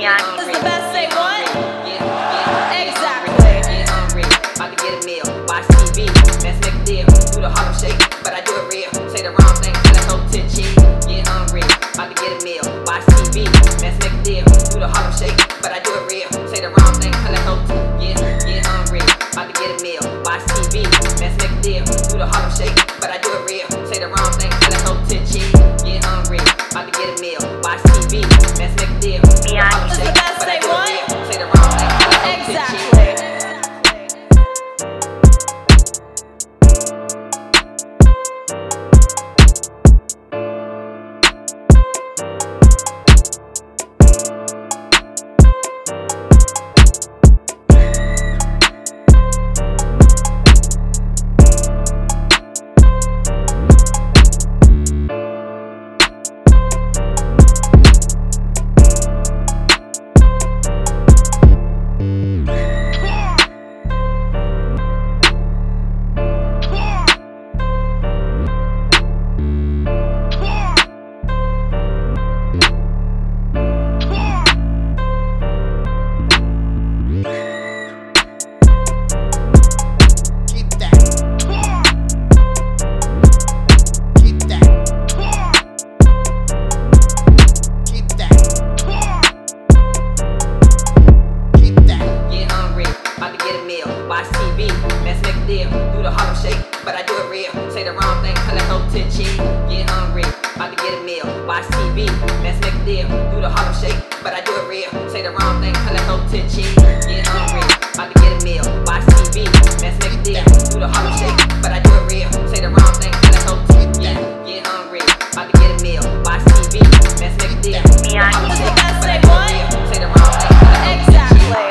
Is the best say what? Exactly. Get hungry, about to get a meal. Watch TV, let's make a deal. Do the Harlem shake, but I do it real. Say the wrong thing, tell that whole tit cheese. Get hungry, about to get a meal. Watch TV, let's make a deal. Do the Harlem shake, but I do it real. Say the wrong thing, whole get, get hungry, about to get a meal. Watch TV, let's make a deal. Do the Harlem shake, but I do it real. Say the wrong thing, tell that whole tit cheese. Get hungry, about to get a meal. Watch TV, let's make a deal. Do watch TV. Let's make a deal, do the Harlem shake, but I do it real. Say the wrong thing, call it home to cheese. Get hungry, about to get a meal. Watch TV, let's make a deal, do the Harlem shake, but I do it real. Say the wrong thing, call it home to cheese. Get hungry, about to get a meal. Watch TV, let's make a deal. Say the wrong thing, exactly.